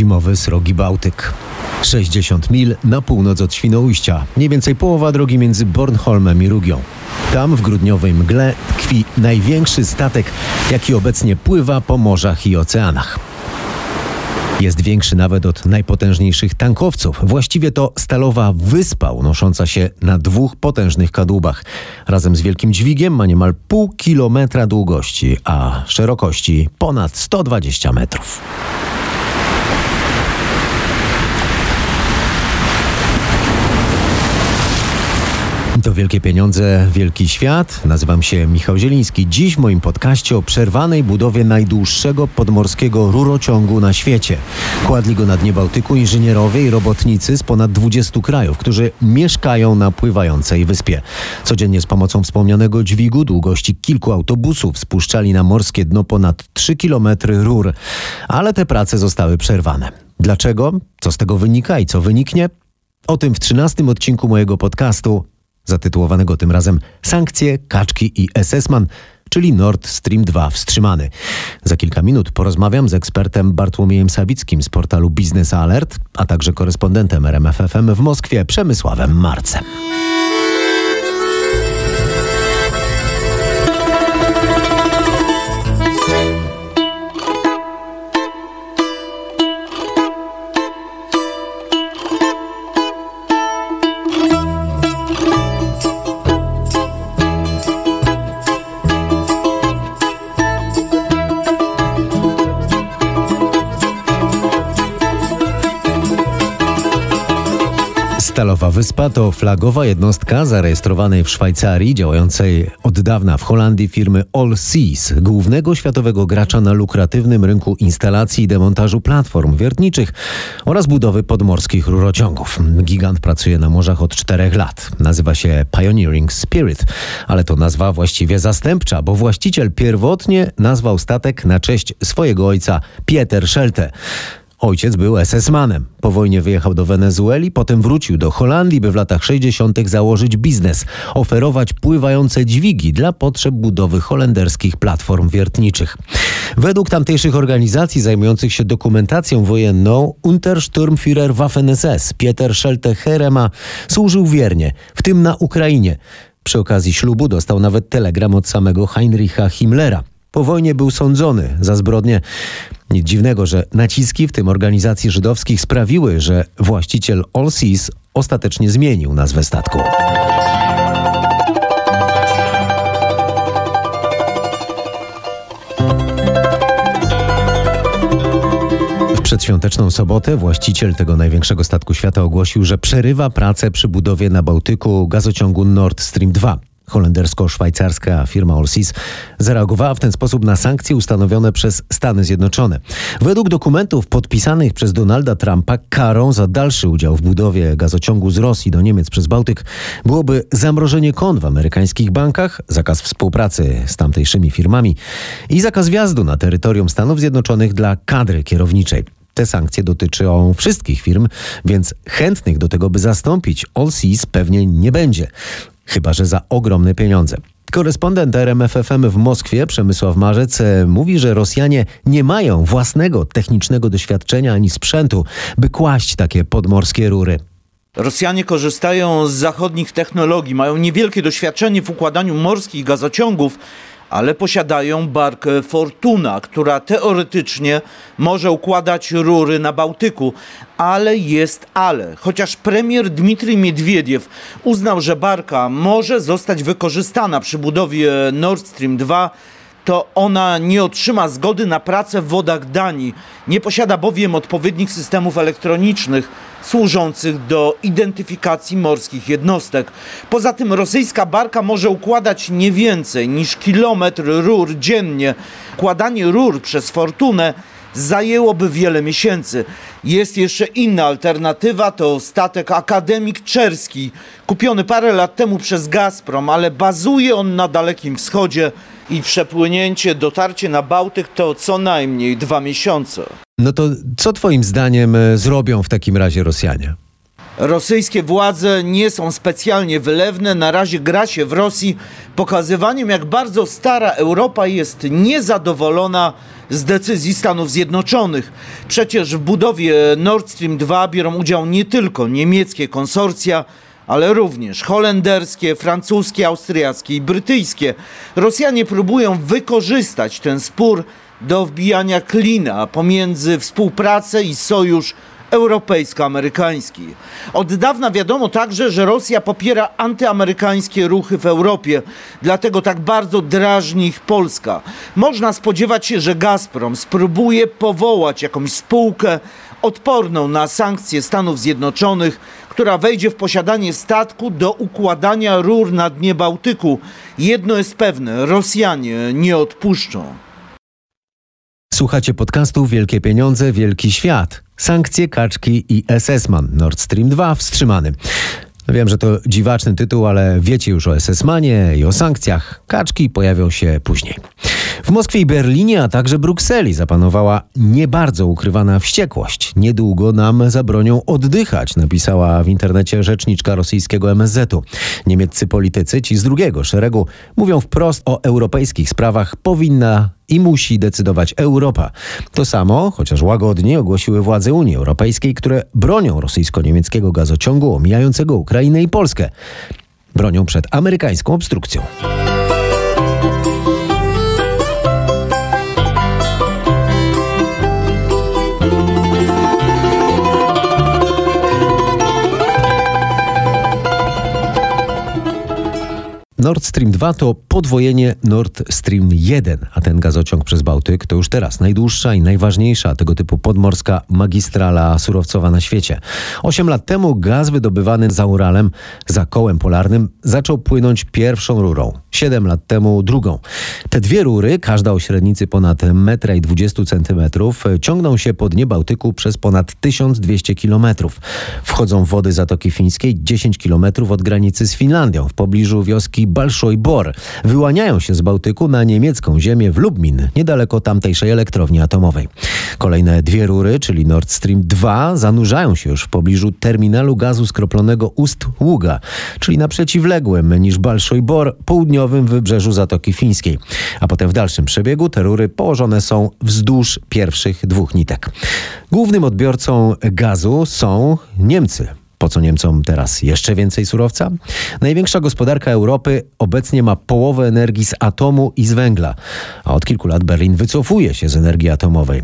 zimowy srogi Bałtyk. 60 mil na północ od Świnoujścia, mniej więcej połowa drogi między Bornholmem i Rugią. Tam w grudniowej mgle tkwi największy statek, jaki obecnie pływa po morzach i oceanach. Jest większy nawet od najpotężniejszych tankowców. Właściwie to stalowa wyspa unosząca się na dwóch potężnych kadłubach. Razem z wielkim dźwigiem ma niemal pół kilometra długości, a szerokości ponad 120 metrów. To wielkie pieniądze, wielki świat. Nazywam się Michał Zieliński. Dziś w moim podcaście o przerwanej budowie najdłuższego podmorskiego rurociągu na świecie. Kładli go na dnie Bałtyku inżynierowie i robotnicy z ponad 20 krajów, którzy mieszkają na pływającej wyspie. Codziennie z pomocą wspomnianego dźwigu długości kilku autobusów spuszczali na morskie dno ponad 3 kilometry rur. Ale te prace zostały przerwane. Dlaczego? Co z tego wynika i co wyniknie? O tym w 13 odcinku mojego podcastu zatytułowanego tym razem Sankcje, Kaczki i SS-man, czyli Nord Stream 2 wstrzymany. Za kilka minut porozmawiam z ekspertem Bartłomiejem Sawickim z portalu Business Alert, a także korespondentem RMFFM w Moskwie Przemysławem Marcem. Stalowa Wyspa to flagowa jednostka zarejestrowanej w Szwajcarii, działającej od dawna w Holandii firmy All Seas, głównego światowego gracza na lukratywnym rynku instalacji i demontażu platform wiertniczych oraz budowy podmorskich rurociągów. Gigant pracuje na morzach od czterech lat. Nazywa się Pioneering Spirit, ale to nazwa właściwie zastępcza, bo właściciel pierwotnie nazwał statek na cześć swojego ojca Pieter Schelte. Ojciec był SS-manem. Po wojnie wyjechał do Wenezueli, potem wrócił do Holandii, by w latach 60. założyć biznes, oferować pływające dźwigi dla potrzeb budowy holenderskich platform wiertniczych. Według tamtejszych organizacji zajmujących się dokumentacją wojenną Untersturmführer Waffen-SS Pieter Schelte Herema służył wiernie, w tym na Ukrainie. Przy okazji ślubu dostał nawet telegram od samego Heinricha Himmlera. Po wojnie był sądzony za zbrodnie. Nic dziwnego, że naciski w tym organizacji żydowskich sprawiły, że właściciel All Seas ostatecznie zmienił nazwę statku. Przedświąteczną sobotę właściciel tego największego statku świata ogłosił, że przerywa pracę przy budowie na Bałtyku gazociągu Nord Stream 2. Holendersko-szwajcarska firma Allseas zareagowała w ten sposób na sankcje ustanowione przez Stany Zjednoczone. Według dokumentów podpisanych przez Donalda Trumpa karą za dalszy udział w budowie gazociągu z Rosji do Niemiec przez Bałtyk byłoby zamrożenie kont w amerykańskich bankach, zakaz współpracy z tamtejszymi firmami i zakaz wjazdu na terytorium Stanów Zjednoczonych dla kadry kierowniczej. Te sankcje dotyczą wszystkich firm, więc chętnych do tego, by zastąpić All Seas pewnie nie będzie chyba że za ogromne pieniądze. Korespondent RMFFM w Moskwie, Przemysław Marzec, e, mówi, że Rosjanie nie mają własnego technicznego doświadczenia ani sprzętu, by kłaść takie podmorskie rury. Rosjanie korzystają z zachodnich technologii, mają niewielkie doświadczenie w układaniu morskich gazociągów, ale posiadają barkę Fortuna, która teoretycznie może układać rury na Bałtyku. Ale jest ale. Chociaż premier Dmitrij Miedwiediew uznał, że barka może zostać wykorzystana przy budowie Nord Stream 2, to ona nie otrzyma zgody na pracę w wodach Danii. Nie posiada bowiem odpowiednich systemów elektronicznych służących do identyfikacji morskich jednostek. Poza tym rosyjska barka może układać nie więcej niż kilometr rur dziennie. Kładanie rur przez Fortunę zajęłoby wiele miesięcy. Jest jeszcze inna alternatywa, to statek Akademik Czerski, kupiony parę lat temu przez Gazprom, ale bazuje on na Dalekim Wschodzie i przepłynięcie, dotarcie na Bałtyk to co najmniej dwa miesiące. No to co twoim zdaniem e, zrobią w takim razie Rosjanie? Rosyjskie władze nie są specjalnie wylewne. Na razie gra się w Rosji pokazywaniem, jak bardzo stara Europa jest niezadowolona z decyzji Stanów Zjednoczonych. Przecież w budowie Nord Stream 2 biorą udział nie tylko niemieckie konsorcja, ale również holenderskie, francuskie, austriackie i brytyjskie. Rosjanie próbują wykorzystać ten spór do wbijania klina pomiędzy współpracę i sojusz europejsko-amerykański. Od dawna wiadomo także, że Rosja popiera antyamerykańskie ruchy w Europie, dlatego tak bardzo drażni ich Polska. Można spodziewać się, że Gazprom spróbuje powołać jakąś spółkę odporną na sankcje Stanów Zjednoczonych, która wejdzie w posiadanie statku do układania rur na dnie Bałtyku. Jedno jest pewne, Rosjanie nie odpuszczą. Słuchacie podcastu Wielkie Pieniądze, Wielki Świat. Sankcje, kaczki i SS-man. Nord Stream 2 wstrzymany. Wiem, że to dziwaczny tytuł, ale wiecie już o SS-manie i o sankcjach. Kaczki pojawią się później. W Moskwie i Berlinie, a także Brukseli zapanowała nie bardzo ukrywana wściekłość. Niedługo nam zabronią oddychać, napisała w internecie rzeczniczka rosyjskiego MSZ-u. Niemieccy politycy, ci z drugiego szeregu, mówią wprost o europejskich sprawach powinna i musi decydować Europa. To samo, chociaż łagodnie, ogłosiły władze Unii Europejskiej, które bronią rosyjsko-niemieckiego gazociągu omijającego Ukrainę i Polskę. Bronią przed amerykańską obstrukcją. Nord Stream 2 to podwojenie Nord Stream 1, a ten gazociąg przez Bałtyk to już teraz najdłuższa i najważniejsza tego typu podmorska magistrala surowcowa na świecie. Osiem lat temu gaz wydobywany za Uralem, za kołem polarnym, zaczął płynąć pierwszą rurą. Siedem lat temu drugą. Te dwie rury, każda o średnicy ponad 1,20 m, ciągną się po dnie Bałtyku przez ponad 1200 km. Wchodzą wody Zatoki Fińskiej 10 km od granicy z Finlandią, w pobliżu wioski Balszoj Bor. Wyłaniają się z Bałtyku na niemiecką ziemię w Lubmin, niedaleko tamtejszej elektrowni atomowej. Kolejne dwie rury, czyli Nord Stream 2, zanurzają się już w pobliżu terminalu gazu skroplonego Ust-Ługa, czyli na przeciwległym niż Balszoj Bor południowym wybrzeżu Zatoki Fińskiej. A potem w dalszym przebiegu te rury położone są wzdłuż pierwszych dwóch nitek. Głównym odbiorcą gazu są Niemcy. Po co Niemcom teraz jeszcze więcej surowca? Największa gospodarka Europy obecnie ma połowę energii z atomu i z węgla, a od kilku lat Berlin wycofuje się z energii atomowej.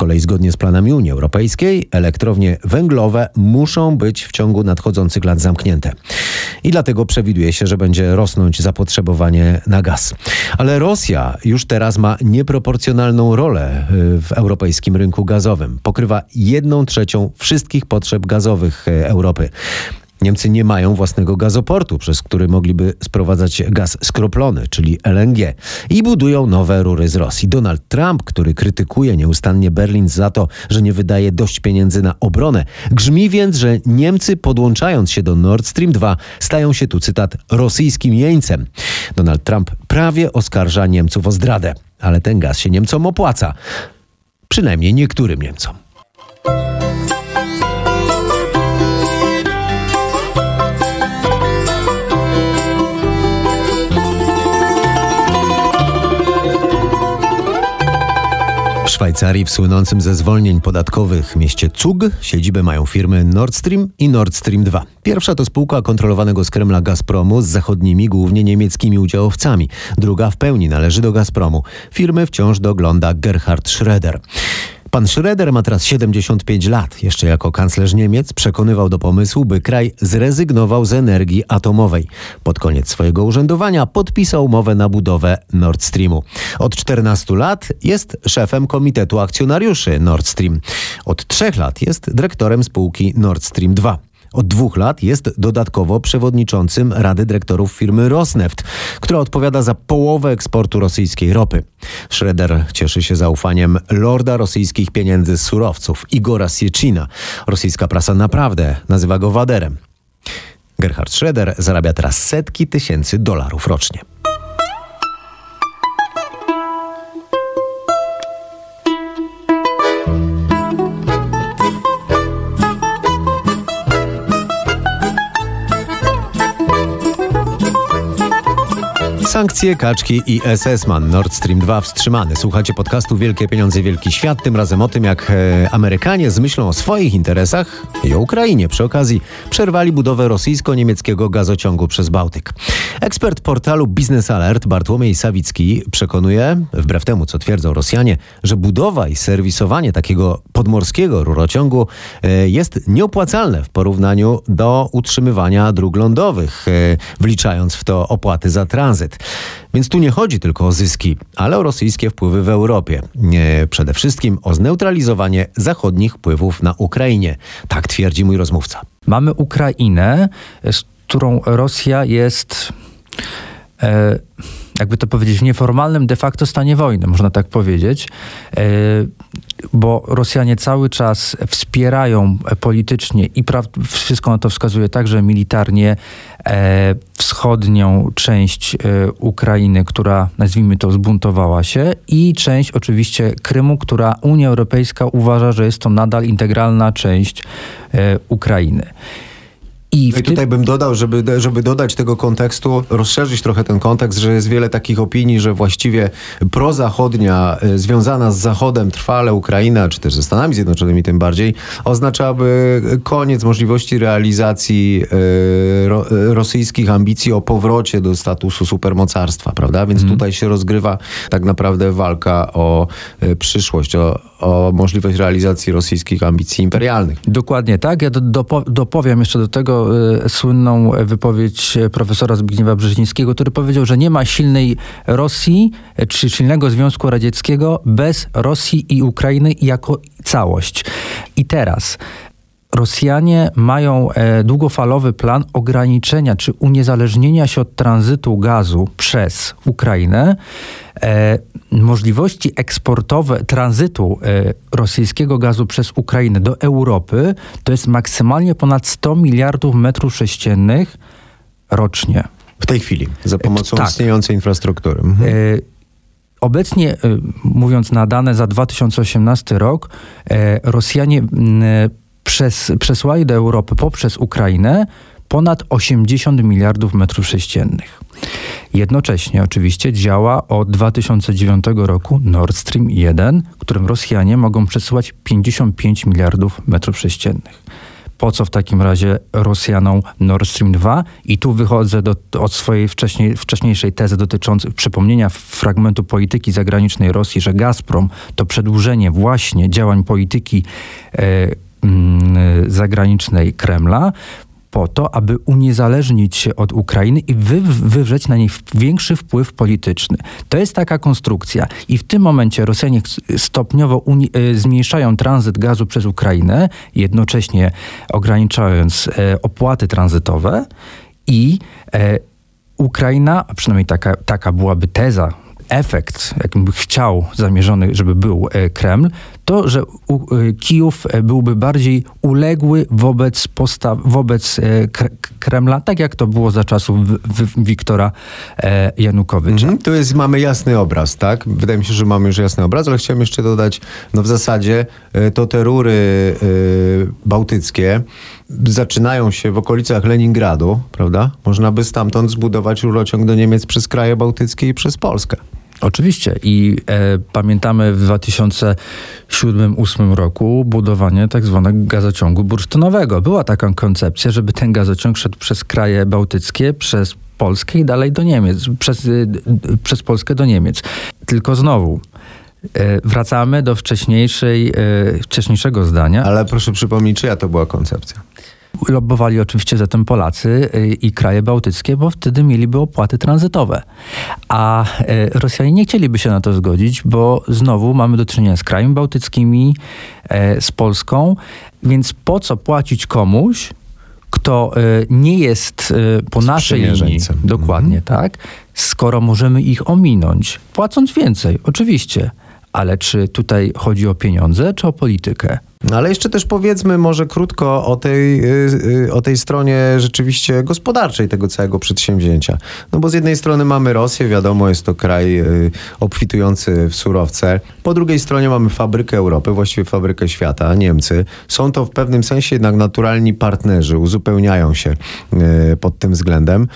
Kolei zgodnie z planami Unii Europejskiej elektrownie węglowe muszą być w ciągu nadchodzących lat zamknięte. I dlatego przewiduje się, że będzie rosnąć zapotrzebowanie na gaz. Ale Rosja już teraz ma nieproporcjonalną rolę y, w europejskim rynku gazowym. Pokrywa jedną trzecią wszystkich potrzeb gazowych y, Europy. Niemcy nie mają własnego gazoportu, przez który mogliby sprowadzać gaz skroplony, czyli LNG. I budują nowe rury z Rosji. Donald Trump, który krytykuje nieustannie Berlin za to, że nie wydaje dość pieniędzy na obronę, grzmi więc, że Niemcy podłączając się do Nord Stream 2 stają się tu, cytat, rosyjskim jeńcem. Donald Trump prawie oskarża Niemców o zdradę, ale ten gaz się Niemcom opłaca. Przynajmniej niektórym Niemcom. Szwajcarii, w słynącym ze zwolnień podatkowych mieście Zug, siedzibę mają firmy Nord Stream i Nord Stream 2. Pierwsza to spółka kontrolowanego z Kremla Gazpromu z zachodnimi, głównie niemieckimi udziałowcami. Druga w pełni należy do Gazpromu. Firmy wciąż dogląda Gerhard Schröder. Pan Schröder ma teraz 75 lat. Jeszcze jako kanclerz Niemiec przekonywał do pomysłu, by kraj zrezygnował z energii atomowej. Pod koniec swojego urzędowania podpisał umowę na budowę Nord Streamu. Od 14 lat jest szefem Komitetu Akcjonariuszy Nord Stream. Od trzech lat jest dyrektorem spółki Nord Stream 2. Od dwóch lat jest dodatkowo przewodniczącym Rady Dyrektorów firmy Rosneft, która odpowiada za połowę eksportu rosyjskiej ropy. Schroeder cieszy się zaufaniem lorda rosyjskich pieniędzy z surowców, Igora Sieczina. Rosyjska prasa naprawdę nazywa go waderem. Gerhard Schroeder zarabia teraz setki tysięcy dolarów rocznie. Sankcje, kaczki i SS-man. Nord Stream 2 wstrzymany. Słuchacie podcastu Wielkie Pieniądze, Wielki Świat. Tym razem o tym, jak e, Amerykanie z myślą o swoich interesach i o Ukrainie przy okazji przerwali budowę rosyjsko-niemieckiego gazociągu przez Bałtyk. Ekspert portalu Business Alert Bartłomiej Sawicki przekonuje, wbrew temu co twierdzą Rosjanie, że budowa i serwisowanie takiego podmorskiego rurociągu e, jest nieopłacalne w porównaniu do utrzymywania dróg lądowych, e, wliczając w to opłaty za tranzyt. Więc tu nie chodzi tylko o zyski, ale o rosyjskie wpływy w Europie. Przede wszystkim o zneutralizowanie zachodnich wpływów na Ukrainie. Tak twierdzi mój rozmówca. Mamy Ukrainę, z którą Rosja jest. E, jakby to powiedzieć, w nieformalnym de facto stanie wojny, można tak powiedzieć, e, bo Rosjanie cały czas wspierają politycznie i wszystko na to wskazuje także militarnie e, wschodnią część Ukrainy, która nazwijmy to zbuntowała się i część oczywiście Krymu, która Unia Europejska uważa, że jest to nadal integralna część Ukrainy. I, no I tutaj bym dodał, żeby, żeby dodać tego kontekstu, rozszerzyć trochę ten kontekst, że jest wiele takich opinii, że właściwie prozachodnia, e, związana z Zachodem trwale Ukraina, czy też ze Stanami Zjednoczonymi tym bardziej, oznaczałaby koniec możliwości realizacji e, ro, e, rosyjskich ambicji o powrocie do statusu supermocarstwa, prawda? Więc mm. tutaj się rozgrywa tak naprawdę walka o przyszłość, o, o możliwość realizacji rosyjskich ambicji imperialnych. Dokładnie tak. Ja do, do, dopowiem jeszcze do tego y, słynną wypowiedź profesora Zbigniewa Brzezińskiego, który powiedział, że nie ma silnej Rosji czy silnego Związku Radzieckiego bez Rosji i Ukrainy jako całość. I teraz Rosjanie mają e, długofalowy plan ograniczenia czy uniezależnienia się od tranzytu gazu przez Ukrainę. E, możliwości eksportowe tranzytu e, rosyjskiego gazu przez Ukrainę do Europy to jest maksymalnie ponad 100 miliardów metrów sześciennych rocznie. W tej chwili, za pomocą tak. istniejącej infrastruktury. Mhm. Obecnie, mówiąc na dane za 2018 rok, Rosjanie przez, przesłali do Europy poprzez Ukrainę ponad 80 miliardów metrów sześciennych. Jednocześnie oczywiście działa od 2009 roku Nord Stream 1, którym Rosjanie mogą przesyłać 55 miliardów metrów sześciennych. Po co w takim razie Rosjanom Nord Stream 2? I tu wychodzę do, od swojej wcześniej, wcześniejszej tezy dotyczącej przypomnienia fragmentu polityki zagranicznej Rosji, że Gazprom to przedłużenie właśnie działań polityki Mm, zagranicznej Kremla po to, aby uniezależnić się od Ukrainy i wy, wywrzeć na niej większy wpływ polityczny. To jest taka konstrukcja. I w tym momencie Rosjanie stopniowo y, zmniejszają tranzyt gazu przez Ukrainę, jednocześnie ograniczając e, opłaty tranzytowe i e, Ukraina, a przynajmniej taka, taka byłaby teza efekt, jakim chciał zamierzony, żeby był e, Kreml, to, że e, Kijów e, byłby bardziej uległy wobec, postaw, wobec Kremla, tak jak to było za czasów Wiktora Janukowycza. Mhm, tu jest, mamy jasny obraz, tak? Wydaje mi się, że mamy już jasny obraz, ale chciałem jeszcze dodać, no w zasadzie to te rury bałtyckie zaczynają się w okolicach Leningradu, prawda? Można by stamtąd zbudować rurociąg do Niemiec przez kraje bałtyckie i przez Polskę. Oczywiście i e, pamiętamy w 2007-2008 roku budowanie tak zwanego gazociągu bursztynowego. Była taka koncepcja, żeby ten gazociąg szedł przez kraje bałtyckie, przez Polskę i dalej do Niemiec, przez, y, przez Polskę do Niemiec. Tylko znowu, e, Wracamy do wcześniejszej, e, wcześniejszego zdania. Ale proszę przypomnieć, czyja to była koncepcja? Lobbowali oczywiście za tym Polacy y, i kraje bałtyckie, bo wtedy mieliby opłaty tranzytowe. A y, Rosjanie nie chcieliby się na to zgodzić, bo znowu mamy do czynienia z krajami bałtyckimi, y, z Polską, więc po co płacić komuś, kto nie jest po naszej linii, dokładnie mhm. tak, skoro możemy ich ominąć, płacąc więcej, oczywiście. Ale czy tutaj chodzi o pieniądze, czy o politykę? No, ale jeszcze też powiedzmy może krótko o tej, y, y, o tej stronie rzeczywiście gospodarczej tego całego przedsięwzięcia. No bo z jednej strony mamy Rosję, wiadomo, jest to kraj y, obfitujący w surowce. Po drugiej stronie mamy fabrykę Europy, właściwie fabrykę świata, Niemcy. Są to w pewnym sensie jednak naturalni partnerzy, uzupełniają się pod tym względem.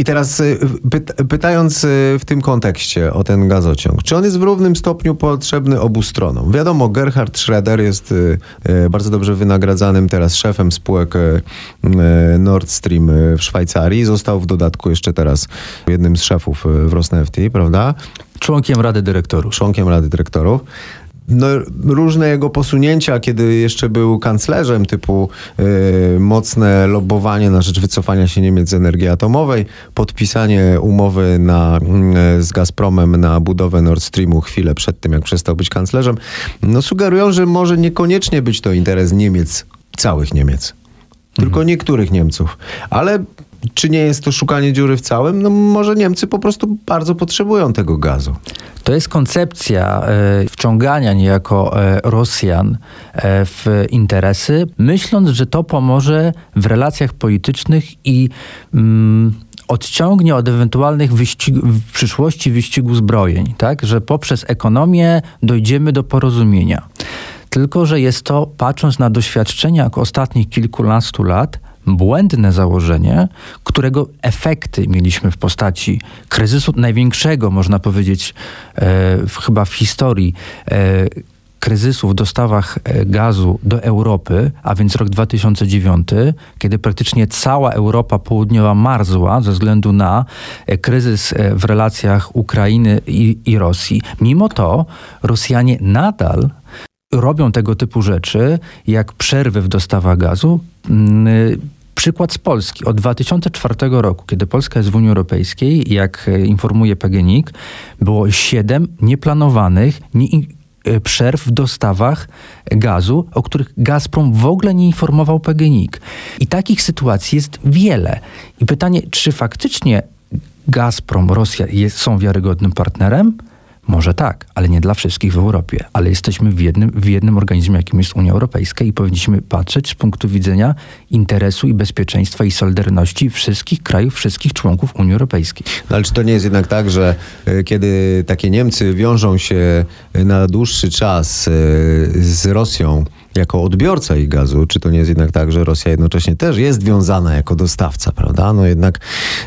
I teraz y, pyta, pytając y, w tym kontekście o ten gazociąg, czy on jest w równym stopniu potrzebny obu stronom? Wiadomo, Gerhard Schroeder jest y, bardzo dobrze wynagradzanym teraz szefem spółek Nord Stream w Szwajcarii. Został w dodatku jeszcze teraz jednym z szefów w Rosnefti, prawda? Członkiem Rady Dyrektorów. Członkiem Rady Dyrektorów no, różne jego posunięcia, kiedy jeszcze był kanclerzem, typu y, mocne lobbowanie na rzecz wycofania się Niemiec z energii atomowej, podpisanie umowy na, y, z Gazpromem na budowę Nord Streamu chwilę przed tym, jak przestał być kanclerzem, no sugerują, że może niekoniecznie być to interes Niemiec, całych Niemiec, tylko mhm. niektórych Niemców. Ale czy nie jest to szukanie dziury w całym? No może Niemcy po prostu bardzo potrzebują tego gazu. To jest koncepcja e, wciągania niejako e, Rosjan e, w interesy, myśląc, że to pomoże w relacjach politycznych i mm, odciągnie od ewentualnych w przyszłości wyścigu zbrojeń, tak? że poprzez ekonomię dojdziemy do porozumienia. Tylko, że jest to, patrząc na doświadczenia ostatnich kilkunastu lat, błędne założenie, którego efekty mieliśmy w postaci kryzysu największego, można powiedzieć, e, w, chyba w historii. E, kryzysu w dostawach e, gazu do Europy, a więc rok 2009, kiedy praktycznie cała Europa Południowa marzła ze względu na e, kryzys w relacjach Ukrainy i, i Rosji. Mimo to Rosjanie nadal robią tego typu rzeczy, jak przerwy w dostawach gazu. Przykład z Polski. Od 2004 roku, kiedy Polska jest w Unii Europejskiej, jak e, informuje PGNiG, było siedem nieplanowanych, nie przerw w dostawach gazu, o których Gazprom w ogóle nie informował PGNiG. I takich sytuacji jest wiele. I pytanie, czy faktycznie Gazprom, Rosja jest, są wiarygodnym partnerem? Może tak, ale nie dla wszystkich w Europie. Ale jesteśmy w jednym, w jednym organizmie, jakim jest Unia Europejska i powinniśmy patrzeć z punktu widzenia interesu i bezpieczeństwa i solidarności wszystkich krajów, wszystkich członków Unii Europejskiej. No, ale czy to nie jest jednak tak, że y, kiedy takie Niemcy wiążą się na dłuższy czas y, z Rosją, jako odbiorca ich gazu, czy to nie jest jednak tak, że Rosja jednocześnie też jest wiązana jako dostawca, prawda? No jednak,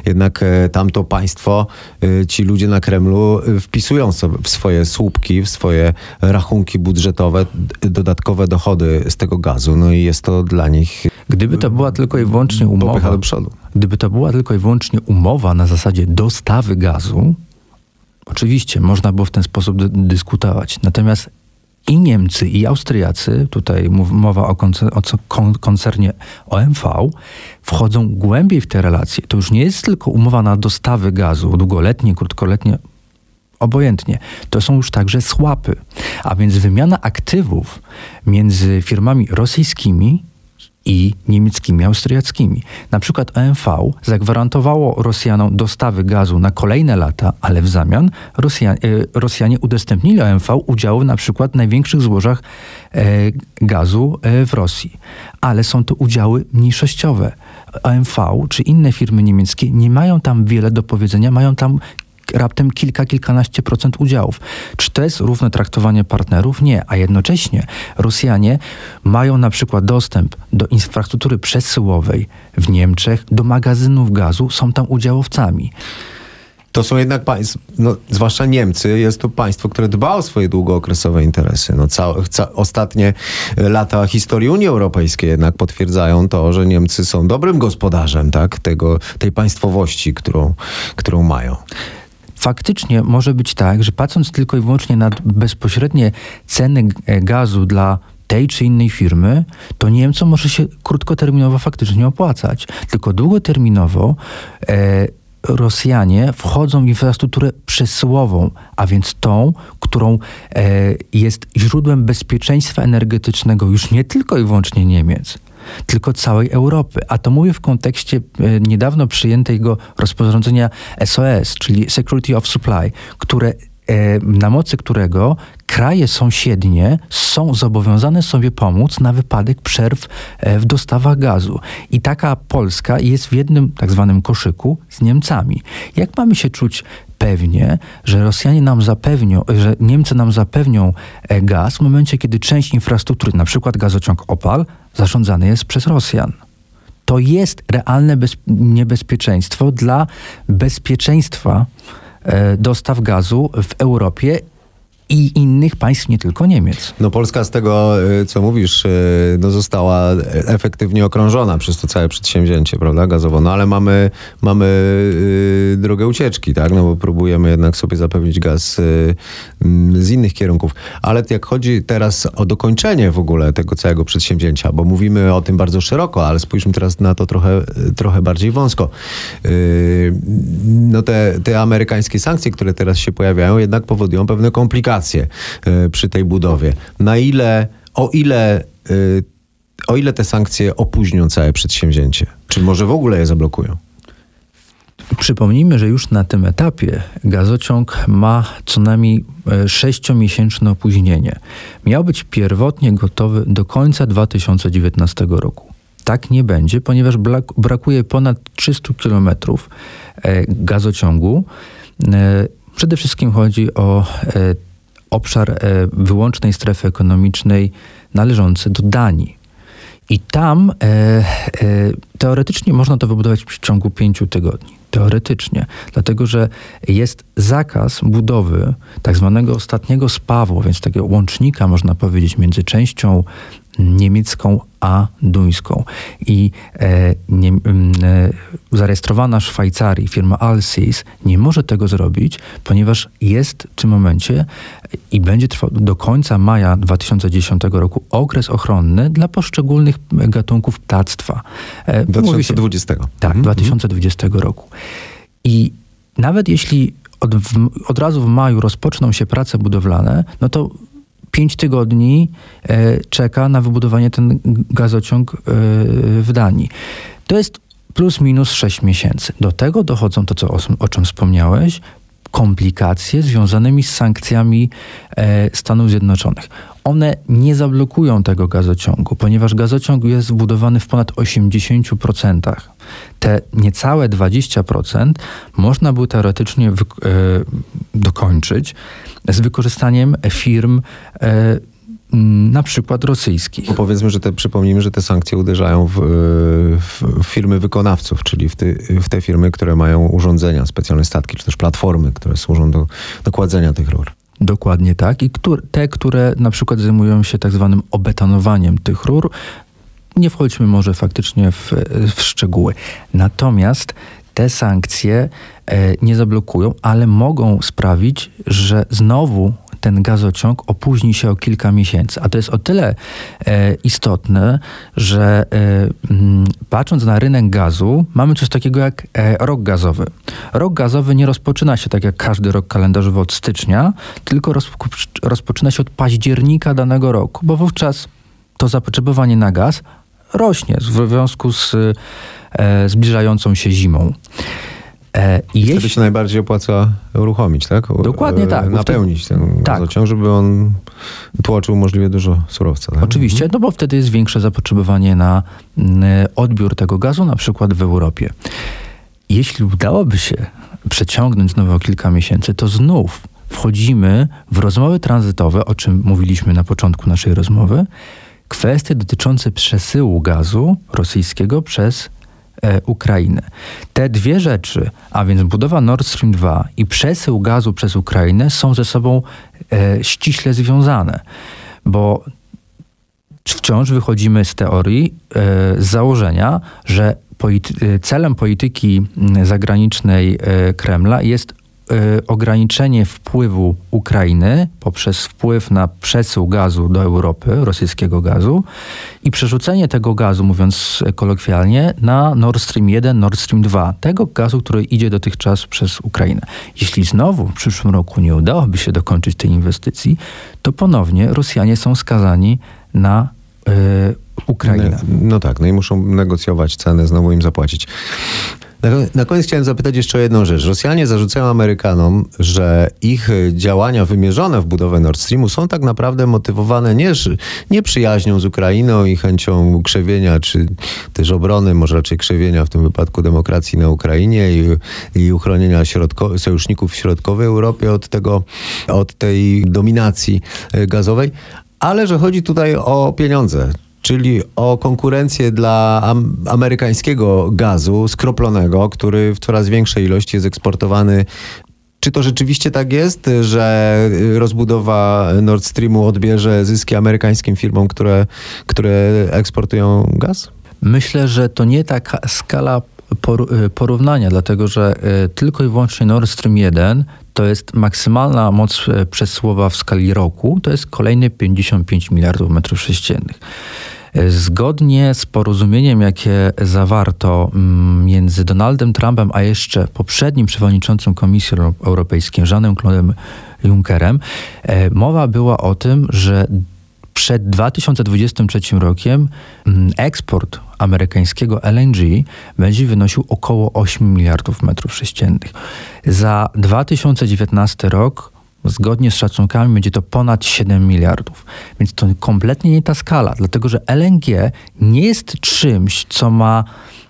jednak e, tamto państwo, e, ci ludzie na Kremlu e, wpisują sobie w swoje słupki, w swoje rachunki budżetowe dodatkowe dochody z tego gazu, no i jest to dla nich... Gdyby to była tylko i wyłącznie umowa, do przodu. gdyby to była tylko i wyłącznie umowa na zasadzie dostawy gazu, Oczywiście, można było w ten sposób dyskutować. Natomiast i Niemcy, i Austriacy, tutaj mowa o, koncernie OMV, wchodzą głębiej w te relacje. To już nie jest tylko umowa na dostawy gazu, długoletnie, krótkoletnie, obojętnie. To są już także słapy. A więc wymiana aktywów między firmami rosyjskimi i niemieckimi, austriackimi. Na przykład OMV zagwarantowało Rosjanom dostawy gazu na kolejne lata, ale w zamian Rosjanie, Rosjanie udostępnili OMV udziały na przykład w największych złożach e, gazu e, w Rosji. Ale są to udziały mniejszościowe. OMV czy inne firmy niemieckie nie mają tam wiele do powiedzenia, mają tam raptem kilka, kilkanaście procent udziałów. Czy to jest równe traktowanie partnerów? Nie. A jednocześnie Rosjanie mają na przykład dostęp do infrastruktury przesyłowej w Niemczech, do magazynów gazu, są tam udziałowcami. To są jednak państwa, no, zwłaszcza Niemcy, jest to państwo, które dba o swoje długookresowe interesy. No, ca, ca, ostatnie lata historii Unii Europejskiej jednak potwierdzają to, że Niemcy są dobrym gospodarzem tak, tego, tej państwowości, którą, którą mają faktycznie może być tak, że patrząc tylko i wyłącznie na bezpośrednie ceny e, gazu dla tej czy innej firmy, to Niemcom może się krótkoterminowo faktycznie opłacać. Tylko długoterminowo e, Rosjanie wchodzą w infrastrukturę przesyłową, a więc tą, którą e, jest źródłem bezpieczeństwa energetycznego już nie tylko i wyłącznie Niemiec, tylko całej Europy. A to mówię w kontekście e, niedawno przyjętego rozporządzenia SOS, czyli Security of Supply, które e, na mocy którego kraje sąsiednie są zobowiązane sobie pomóc na wypadek przerw e, w dostawach gazu. I taka Polska jest w jednym tak zwanym koszyku z Niemcami. Jak mamy się czuć pewnie, że Rosjanie nam zapewnią, że Niemcy nam zapewnią gaz w momencie, kiedy część infrastruktury, na przykład gazociąg Opal, zarządzany jest przez Rosjan. To jest realne bez, niebezpieczeństwo dla bezpieczeństwa e, dostaw gazu w Europie i innych państw, nie tylko Niemiec. No Polska z tego, y, co mówisz, y, no została efektywnie okrążona przez to całe przedsięwzięcie, prawda, gazowo. No ale mamy, mamy y, drogę ucieczki, tak, no bo próbujemy jednak sobie zapewnić gaz z innych kierunków. Ale jak chodzi teraz o dokończenie w ogóle tego całego przedsięwzięcia, bo mówimy o tym bardzo szeroko, ale spójrzmy teraz na to trochę, trochę bardziej wąsko. No te, te amerykańskie sankcje, które teraz się pojawiają, jednak powodują pewne komplikacje E, przy tej budowie. Na ile, o ile, e, o ile te sankcje opóźnią całe przedsięwzięcie? Czy może w ogóle je zablokują? Przypomnijmy, że już na tym etapie gazociąg ma co najmniej e, sześciomiesięczne opóźnienie. Miał być pierwotnie gotowy do końca 2019 roku. Tak nie będzie, ponieważ brakuje ponad 300 kilometrów gazociągu. Przede wszystkim chodzi o obszar e, wyłącznej strefy ekonomicznej należący do Danii. I tam e, e, teoretycznie można to wybudować w ciągu pięciu tygodni. Teoretycznie, dlatego że jest zakaz budowy tak zwanego ostatniego spawu, więc takiego łącznika, można powiedzieć, między częścią niemiecką a duńską. I e, nie, e, zarejestrowana w Szwajcarii firma Alsys nie może tego zrobić, ponieważ jest w tym momencie i będzie trwał do końca maja 2010 roku okres ochronny dla poszczególnych gatunków ptactwa. E, 2020. Się, tak, mhm. 2020 roku. I nawet jeśli od, w, od razu w maju rozpoczną się prace budowlane, no to pięć tygodni e, czeka na wybudowanie ten gazociąg e, w Danii. To jest plus minus 6 miesięcy. Do tego dochodzą to, co, o, o czym wspomniałeś, komplikacje związanymi z sankcjami e, Stanów Zjednoczonych. One nie zablokują tego gazociągu, ponieważ gazociąg jest zbudowany w ponad 80%. Te niecałe 20% można było teoretycznie e, dokończyć z wykorzystaniem firm e, na przykład rosyjskich. Bo powiedzmy, że te, przypomnijmy, że te sankcje uderzają w, w firmy wykonawców, czyli w, ty, w, te firmy, które mają urządzenia, specjalne statki, czy też platformy, które służą do, do kładzenia tych rur. Dokładnie tak. I które, te, które na przykład zajmują się tak zwanym obetanowaniem tych rur, nie wchodźmy może faktycznie w, w szczegóły. Natomiast te sankcje e, nie zablokują, ale mogą sprawić, że znowu ten gazociąg opóźni się o kilka miesięcy. A to jest o tyle e, istotne, że e, m, patrząc na rynek gazu, mamy coś takiego jak e, rok gazowy. Rok gazowy nie rozpoczyna się tak jak każdy rok kalendarzowy od stycznia, tylko roz, rozpoczyna się od października danego roku, bo wówczas to zapotrzebowanie na gaz rośnie w związku z e, zbliżającą się zimą. E, I Wtedy się najbardziej opłaca uruchomić, tak? Dokładnie tak. Napełnić ten tak. gazociąg, żeby on tłoczył możliwie dużo surowca. Tak? Oczywiście, no bo wtedy jest większe zapotrzebowanie na odbiór tego gazu, na przykład w Europie. Jeśli udałoby się przeciągnąć znowu o kilka miesięcy, to znów wchodzimy w rozmowy tranzytowe, o czym mówiliśmy na początku naszej rozmowy, kwestie dotyczące przesyłu gazu rosyjskiego przez e, Ukrainę. Te dwie rzeczy, a więc budowa Nord Stream 2 i przesył gazu przez Ukrainę są ze sobą e, ściśle związane, bo wciąż wychodzimy z teorii, e, z założenia, że celem polityki zagranicznej e, Kremla jest ograniczenie wpływu Ukrainy poprzez wpływ na przesył gazu do Europy, rosyjskiego gazu i przerzucenie tego gazu, mówiąc kolokwialnie, na Nord Stream 1, Nord Stream 2, tego gazu, który idzie dotychczas przez Ukrainę. Jeśli znowu w przyszłym roku nie udałoby się dokończyć tej inwestycji, to ponownie Rosjanie są skazani na yy, Ukrainę. No, no, tak, no i muszą negocjować cenę, znowu im zapłacić. Na, na koniec chciałem zapytać jeszcze o jedną rzecz. Rosjanie zarzucają Amerykanom, że ich działania wymierzone w budowę Nord Streamu są tak naprawdę motywowane nie, nie przyjaźnią z Ukrainą i chęcią krzewienia, czy też obrony, może raczej krzewienia w tym wypadku demokracji na Ukrainie i, i uchronienia środko, sojuszników w środkowej Europie od, tego, od tej dominacji gazowej, ale że chodzi tutaj o pieniądze czyli o konkurencję dla am amerykańskiego gazu skroplonego, który w coraz większej ilości jest eksportowany czy to rzeczywiście tak jest, że rozbudowa Nord Streamu odbierze zyski amerykańskim firmom, które, które eksportują gaz? Myślę, że to nie taka skala porównania, dlatego że e, tylko i wyłącznie Nord Stream 1 to jest maksymalna moc przesyłowa w skali roku, to jest kolejne 55 miliardów metrów sześciennych. E, zgodnie z porozumieniem, jakie zawarto mm, między Donaldem Trumpem a jeszcze poprzednim przewodniczącym Komisji Europejskiej, Jeanem Claude'em Junckerem, mowa była o tym, że przed 2023 rokiem mm, eksport amerykańskiego LNG będzie wynosił około 8 miliardów metrów sześciennych. Za 2019 rok Zgodnie z szacunkami będzie to ponad 7 miliardów. Więc to kompletnie nie ta skala, dlatego że LNG nie jest czymś, co ma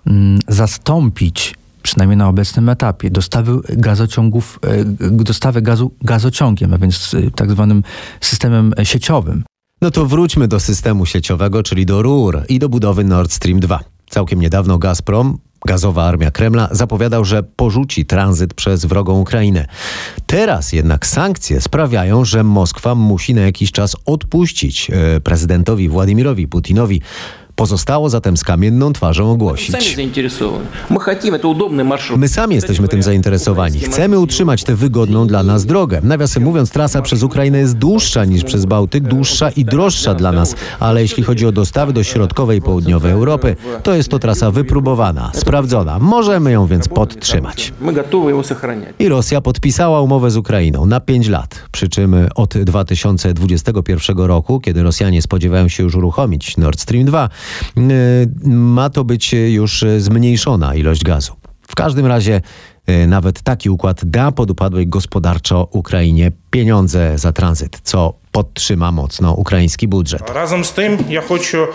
mm, zastąpić przynajmniej na obecnym etapie, dostawy gazociągów, e, dostawy gazu gazociągiem, a więc e, tak zwanym systemem sieciowym. No to wróćmy do systemu sieciowego, czyli do rur i do budowy Nord Stream 2. Całkiem niedawno Gazprom Gazowa armia Kremla zapowiadał, że porzuci tranzyt przez wrogą Ukrainę. Teraz jednak sankcje sprawiają, że Moskwa musi na jakiś czas odpuścić e, prezydentowi Władimirowi Putinowi Pozostało zatem z kamienną twarzą ogłosić. My sami jesteśmy tym zainteresowani. Chcemy utrzymać tę wygodną dla nas drogę. Nawiasem mówiąc, trasa przez Ukrainę jest dłuższa niż przez Bałtyk, dłuższa i droższa dla nas, ale jeśli chodzi o dostawy do środkowej i południowej Europy, to jest to trasa wypróbowana, sprawdzona. Możemy ją więc podtrzymać. I Rosja podpisała umowę z Ukrainą na 5 lat, przy czym od 2021 roku, kiedy Rosjanie spodziewają się już uruchomić Nord Stream 2, Y, ma to być już zmniejszona ilość gazu. W każdym razie y, nawet taki układ da podupadłej gospodarczo Ukrainie pieniądze za tranzyt, co podtrzyma mocno ukraiński budżet. Razem z tym ja chcę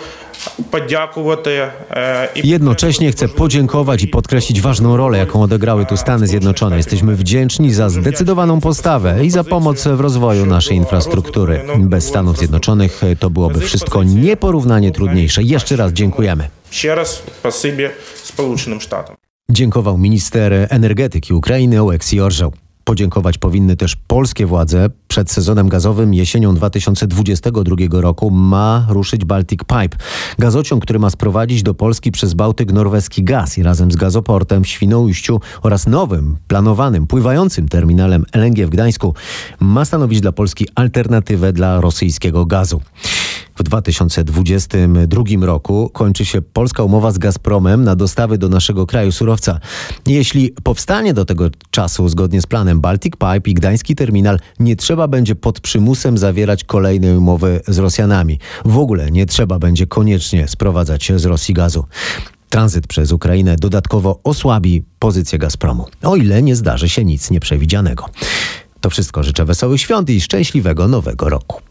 Jednocześnie chcę podziękować i podkreślić ważną rolę, jaką odegrały tu Stany Zjednoczone. Jesteśmy wdzięczni za zdecydowaną postawę i za pomoc w rozwoju naszej infrastruktury. Bez Stanów Zjednoczonych to byłoby wszystko nieporównanie trudniejsze. Jeszcze raz dziękujemy. Jeszcze raz spasibo Zjednoczonym Sztatom. Dziękował minister energetyki Ukrainy Oleksij Orzeł. Podziękować powinny też polskie władze. Przed sezonem gazowym jesienią 2022 roku ma ruszyć Baltic Pipe. Gazociąg, który ma sprowadzić do Polski przez Bałtyk norweski gaz i razem z gazoportem w Świnoujściu oraz nowym, planowanym, pływającym terminalem LNG w Gdańsku ma stanowić dla Polski alternatywę dla rosyjskiego gazu. W 2022 roku kończy się polska umowa z Gazpromem na dostawy do naszego kraju surowca. Jeśli powstanie do tego czasu zgodnie z planem Baltic Pipe i gdański terminal, nie trzeba będzie pod przymusem zawierać kolejnej umowy z Rosjanami. W ogóle nie trzeba będzie koniecznie sprowadzać z Rosji gazu. Tranzyt przez Ukrainę dodatkowo osłabi pozycję Gazpromu, o ile nie zdarzy się nic nieprzewidzianego. To wszystko życzę wesołych świąt i szczęśliwego nowego roku.